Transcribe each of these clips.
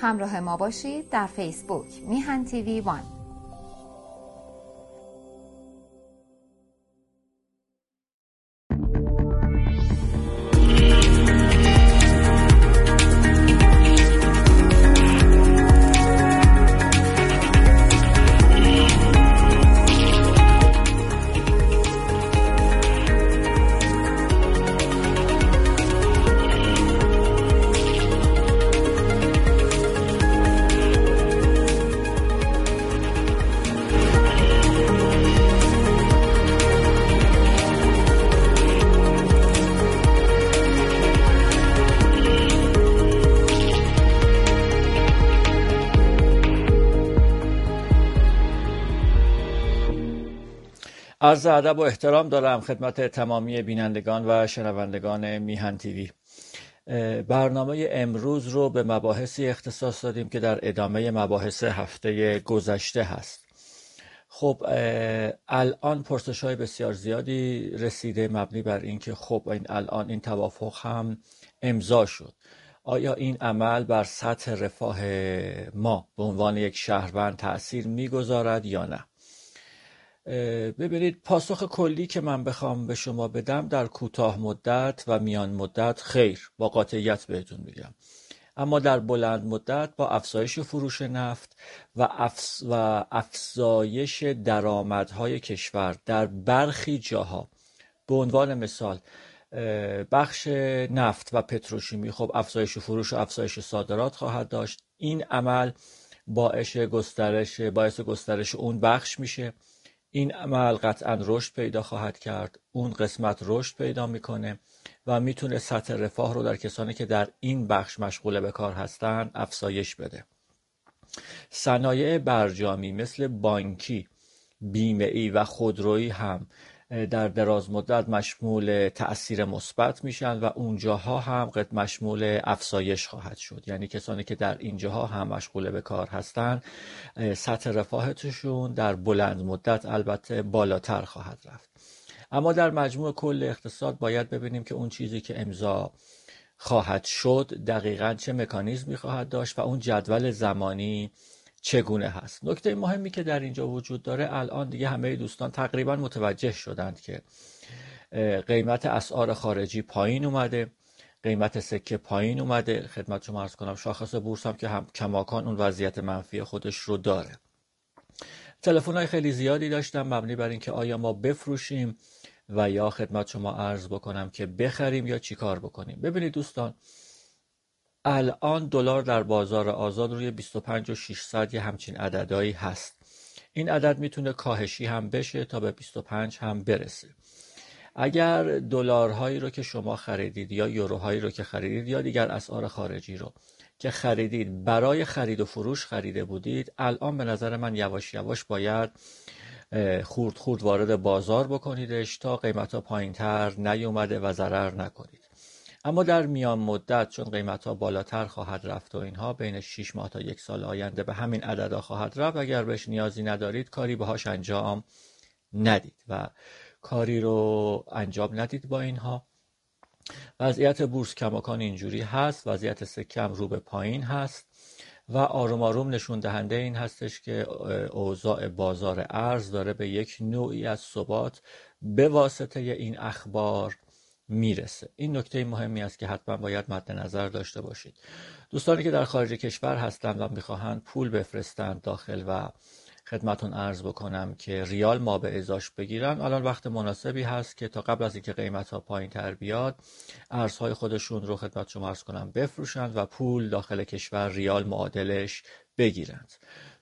همراه ما باشید در فیسبوک میهن تیوی وان. عرض ادب و احترام دارم خدمت تمامی بینندگان و شنوندگان میهن تیوی. برنامه امروز رو به مباحثی اختصاص دادیم که در ادامه مباحث هفته گذشته هست. خب الان پرسش های بسیار زیادی رسیده مبنی بر اینکه خب این الان این توافق هم امضا شد. آیا این عمل بر سطح رفاه ما به عنوان یک شهروند تاثیر می‌گذارد یا نه؟ ببینید پاسخ کلی که من بخوام به شما بدم در کوتاه مدت و میان مدت خیر با قاطعیت بهتون میگم. اما در بلند مدت با افزایش فروش نفت و, و افزایش درآمدهای کشور در برخی جاها. به عنوان مثال بخش نفت و پتروشیمی خب افزایش فروش و افزایش صادرات خواهد داشت. این عمل باعث گسترش باعث گسترش اون بخش میشه. این عمل قطعا رشد پیدا خواهد کرد. اون قسمت رشد پیدا می‌کنه و می‌تونه سطح رفاه رو در کسانی که در این بخش مشغول به کار هستن افزایش بده. صنایع برجامی مثل بانکی بیمه ای و خودرویی هم در دراز مدت مشمول تأثیر مثبت میشن و اونجاها هم قد مشمول افزایش خواهد شد. یعنی کسانی که در اینجاها هم مشغول به کار هستند سطح رفاهتشون در بلند مدت البته بالاتر خواهد رفت. اما در مجموع کل اقتصاد باید ببینیم که اون چیزی که امضا خواهد شد دقیقا چه مکانیزمی خواهد داشت و اون جدول زمانی چگونه هست. نکته مهمی که در اینجا وجود داره الان دیگه همه دوستان تقریبا متوجه شدند که قیمت اسعار خارجی پایین اومده قیمت سکه پایین اومده. خدمت شما ارز کنم شاخص بورس هم که هم کماکان اون وضعیت منفی خودش رو داره. تلفن های خیلی زیادی داشتم مبنی بر اینکه آیا ما بفروشیم و یا خدمت شما عرض بکنم که بخریم یا چیکار بکنیم. ببینید دوستان الان دلار در بازار آزاد روی 25 و 600 یه همچین عددهایی هست. این عدد می‌تونه کاهشی هم بشه تا به 25 هم برسه. اگر دلارهایی رو که شما خریدید یا یوروهایی رو که خریدید یا دیگر اسعار خارجی رو که خریدید برای خرید و فروش خریده بودید الان به نظر من یواش یواش باید خورد خورد وارد بازار بکنیدش تا قیمت ها پایین تر نیومده و ضرر نکنید. اما در میان مدت چون قیمت ها بالاتر خواهد رفت و اینها بین 6 ماه تا یک سال آینده به همین عددا خواهد رفت اگر بهش نیازی ندارید کاری باهاش انجام ندید و کاری رو انجام ندید با اینها. وضعیت بورس کماکان اینجوری هست وضعیت سکم رو به پایین هست و آروم آروم نشون دهنده این هستش که اوضاع بازار ارز داره به یک نوعی از ثبات به واسطه این اخبار می‌رسه. این نکته مهمی است که حتما باید مد نظر داشته باشید. دوستانی که در خارج کشور هستند و می‌خواهند پول بفرستند داخل و خدمتون ارز بکنم که ریال ما به ازاش بگیرن. الان وقت مناسبی هست که تا قبل از اینکه قیمت ها پایین تر بیاد ارزهای خودشون رو خدمت شما ارز کنم بفروشند و پول داخل کشور ریال معادلش بگیرند.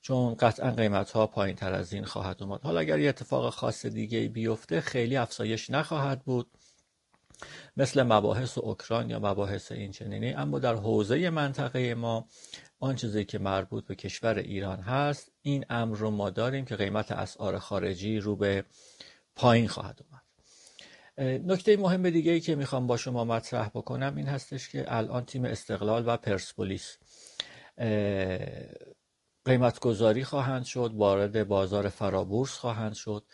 چون قطعا قیمت ها پایین تر از این خواهد اومد. حالا اگر یه اتفاق خاص دیگه بیفته خیلی افزایش نخواهد بود. مثل مباحث اوکراین یا مباحث این چنینی اما در حوزه منطقه ما آن چیزی که مربوط به کشور ایران هست این امر رو ما داریم که قیمت اسعار خارجی رو به پایین خواهد اومد. نکته مهم دیگه ای که می‌خوام با شما مطرح بکنم این هستش که الان تیم استقلال و پرسپولیس قیمت گذاری خواهند شد وارد بازار فرابورس خواهند شد.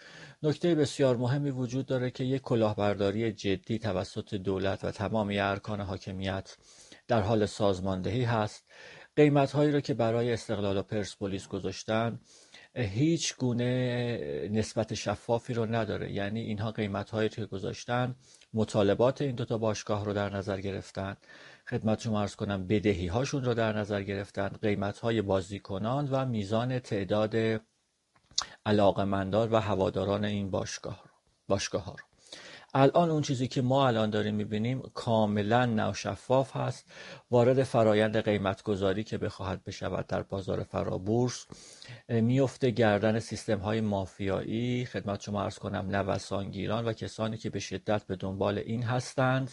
نکته بسیار مهمی وجود داره که یک کلاهبرداری جدی توسط دولت و تمامی ارکان حاکمیت در حال سازماندهی هست. قیمت هایی رو که برای استقلال و پرسپولیس گذاشتن هیچ گونه نسبت شفافی رو نداره. یعنی اینها قیمت هایی که گذاشتن مطالبات این دوتا باشگاه رو در نظر گرفتن. خدمت شما ارز کنم بدهی هاشون رو در نظر گرفتن. قیمت های بازیکنان و میزان تعداد علاقمندار و هواداران این باشگاه باشگاه ها رو. الان اون چیزی که ما الان داریم می‌بینیم کاملا ناشفاف هست. وارد فرایند قیمتگذاری که بخواهد بشود در بازار فرابورس میفته گردن سیستم های مافیایی. خدمت شما ارز کنم نوسانگیران و کسانی که به شدت به دنبال این هستند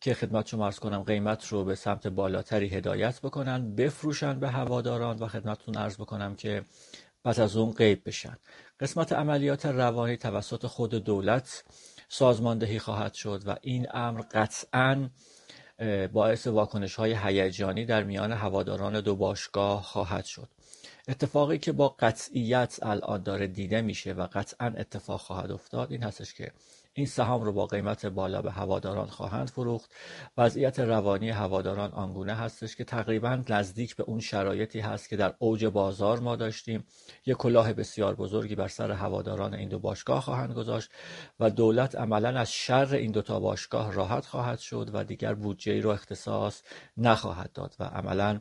که خدمت شما ارز کنم قیمت رو به سمت بالاتری هدایت بکنن بفروشن به هواداران و خدمتتون ارز بکنم که پس از اون قیب بشن. قسمت عملیات روانی توسط خود دولت سازماندهی خواهد شد و این امر قطعا باعث واکنش های هیجانی در میان هواداران دو باشگاه خواهد شد. اتفاقی که با قطعیت الان داره دیده میشه و قطعا اتفاق خواهد افتاد این هستش که این سهام رو با قیمت بالا به هواداران خواهند فروخت. وضعیت روانی هواداران آنگونه هستش که تقریبا نزدیک به اون شرایطی هست که در اوج بازار ما داشتیم. یک کلاه بسیار بزرگی بر سر هواداران این دو باشگاه خواهند گذاشت و دولت عملا از شر این دوتا باشگاه راحت خواهد شد و دیگر بودجه رو اختصاص نخواهد داد و عملا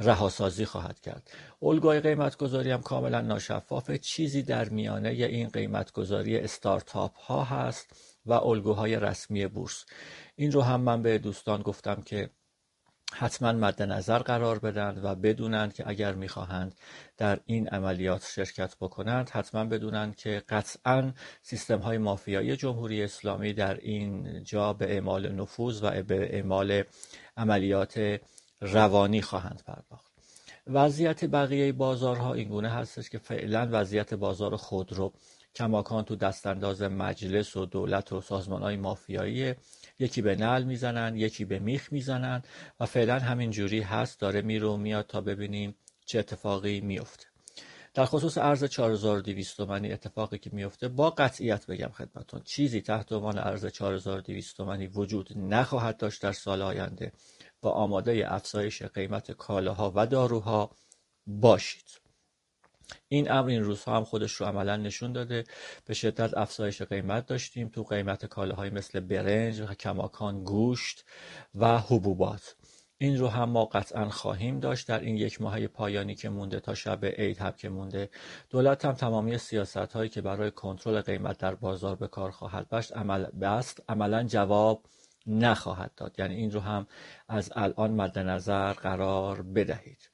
رهاسازی خواهد کرد. الگوی قیمتگذاری هم کاملا ناشفافه چیزی در میانه این قیمتگذاری استارتاپ ها هست و الگوهای رسمی بورس. این رو هم من به دوستان گفتم که حتما مد نظر قرار بدند و بدونند که اگر می‌خواهند در این عملیات شرکت بکنند حتما بدونند که قطعا سیستم های مافیایی جمهوری اسلامی در این جا به اعمال نفوذ و به اعمال عملیات روانی خواهند پرداخت. وضعیت بقیه بازارها اینگونه هستش که فعلا وضعیت بازار خودرو کماکان تو دستانداز مجلس و دولت و سازمان های مافیایی یکی به نل می‌زنن یکی به میخ می‌زنن و فعلا همین جوری هست داره میرو میاد تا ببینیم چه اتفاقی میفته در خصوص ارز 4200 تومانی اتفاقی که میفته با قطعیت بگم خدمتون چیزی تحت عنوان ارز 4200 تومانی وجود نخواهد داشت در سال آینده. با آماده افزایش قیمت کالاها و داروها باشید. این امر این روزها هم خودش رو عملا نشون داده. به شدت افزایش قیمت داشتیم تو قیمت کالاهای مثل برنج و کماکان گوشت و حبوبات. این رو هم ما قطعا خواهیم داشت. در این یک ماه پایانی که مونده تا شب عید هم که مونده دولت هم تمامی سیاست هایی که برای کنترل قیمت در بازار به کار خواهد بست عمل بست. عملا جواب نخواهد داد. یعنی این رو هم از الان مد نظر قرار بدهید.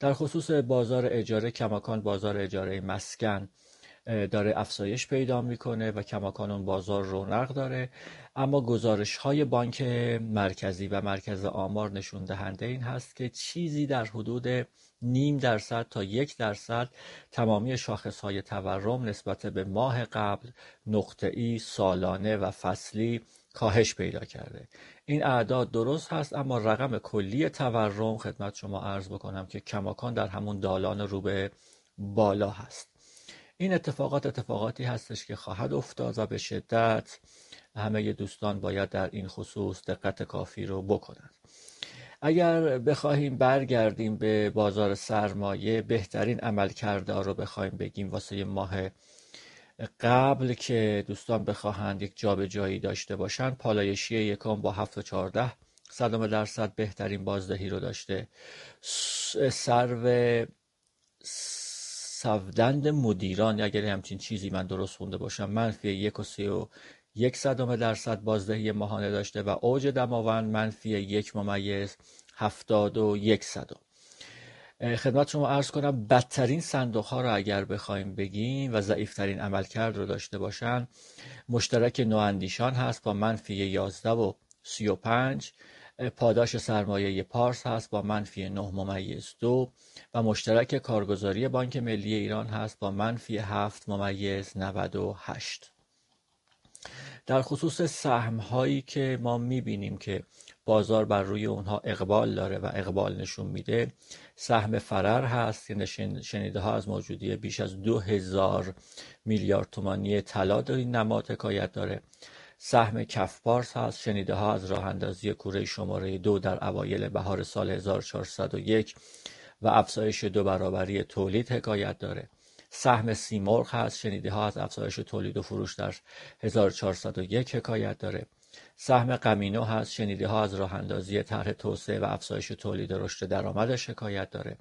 در خصوص بازار اجاره کماکان بازار اجاره مسکن داره افزایش پیدا می‌کنه و کماکان اون بازار رونق داره. اما گزارش های بانک مرکزی و مرکز آمار نشون دهنده این هست که چیزی در حدود نیم درصد تا یک درصد تمامی شاخص های تورم نسبت به ماه قبل نقطه‌ای سالانه و فصلی کاهش پیدا کرده. این اعداد درست هست اما رقم کلی تورم خدمت شما عرض بکنم که کماکان در همون دالان رو به بالا هست. این اتفاقات اتفاقاتی هستش که خواهد افتاد و به شدت همه دوستان باید در این خصوص دقت کافی رو بکنند. اگر بخواهیم برگردیم به بازار سرمایه بهترین عمل کرده رو بخوایم بگیم واسه ماه قبل که دوستان بخواهند یک جابجایی داشته باشند پالایشی یکم با 7 و 14 صدم درصد بهترین بازدهی رو داشته. سرو سودند مدیران اگر همچین چیزی من درست خونده باشم منفی یک و سی و یک صدم درصد بازدهی ماهانه داشته و اوج دماوند منفی یک ممیز هفتاد و یک صدم. خدمت شما ارز کنم بدترین صندوق ها رو اگر بخوایم بگیم و ضعیفترین عملکرد رو داشته باشن مشترک نواندیشان هست با منفی 11 و 35 پاداش سرمایه پارس هست با منفی 9 ممیز دو و مشترک کارگزاری بانک ملی ایران هست با منفی 7 ممیز 98 در خصوص سهم هایی که ما می‌بینیم که بازار بر روی اونها اقبال داره و اقبال نشون میده سهم فرر هست که شنیده ها از موجودی بیش از دو هزار میلیارد تومانی طلا در این نماد حکایت داره. سهم کفپارس هست شنیده ها از راه اندازی کوره شماره دو در اوایل بهار سال 1401 و افزایش دو برابری تولید حکایت داره. سهم سیمرغ هست. شنیده ها از افزایش تولید و فروش در 1401 حکایت داره. سهم قمینو هست. شنیده ها از راه اندازی طرح توسعه و افزایش تولید و رشد درآمدش حکایت داره.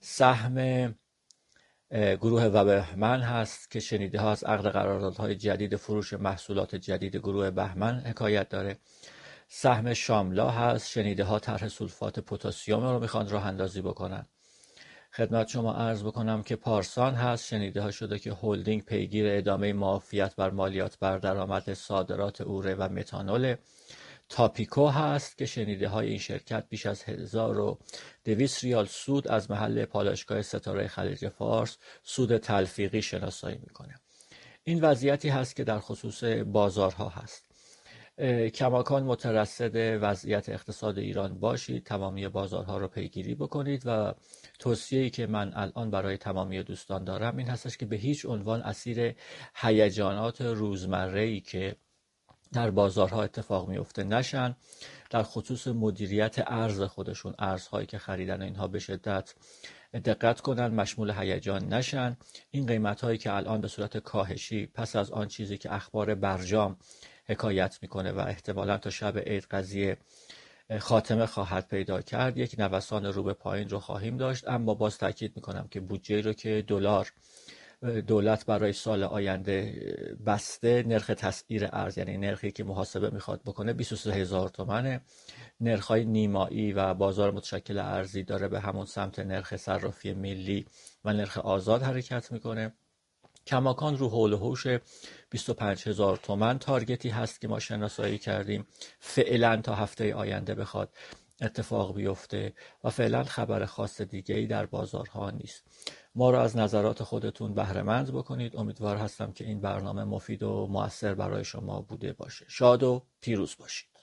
سهم گروه و بهمن هست که شنیده ها از عقد قراردادهای جدید فروش محصولات جدید گروه بهمن حکایت داره. سهم شاملا هست. شنیده ها طرح سولفات پتاسیم رو می‌خوان راه اندازی بکنن. خدمت شما عرض بکنم که پارسان هست. شنیده ها شده که هلدینگ پیگیر ادامه معافیت بر مالیات بر درآمد صادرات اوره و متانول. تاپیکو هست که شنیده های این شرکت بیش از 1200 ریال سود از محل پالایشگاه ستاره خلیج فارس سود تلفیقی شناسایی می‌کنه. این وضعیتی هست که در خصوص بازارها هست. کماکان مترصد وضعیت اقتصاد ایران باشید. تمامی بازارها رو پیگیری بکنید و توصیه‌ای که من الان برای تمامی دوستان دارم این هستش که به هیچ عنوان اسیر هیجانات روزمره که در بازارها اتفاق میفته نشن در خصوص مدیریت ارز خودشون ارزهایی که خریدن اینها به شدت دقت کنن مشمول هیجان نشن. این قیمت هایی که الان به صورت کاهشی پس از آن چیزی که اخبار برجام حکایت می‌کنه و احتمالا تا شب عید قضیه خاتمه خواهد پیدا کرد. یک نوسان رو به پایین رو خواهیم داشت. اما باز تاکید می‌کنم که بودجه رو که دلار دولت برای سال آینده بسته نرخ تسعیر ارز یعنی نرخی که محاسبه می‌خواد بکنه 23 هزار تومنه. نرخ های نیمایی و بازار متشکل ارزی داره به همون سمت نرخ صرافی ملی و نرخ آزاد حرکت می‌کنه. کماکان رو حول هوش 25 هزار تومن تارگتی هست که ما شناسایی کردیم. فعلا تا هفته آینده بخواد اتفاق بیفته و فعلا خبر خاص دیگه ای در بازارها نیست. ما را از نظرات خودتون بهرهمند بکنید. امیدوار هستم که این برنامه مفید و موثر برای شما بوده باشه. شاد و پیروز باشید.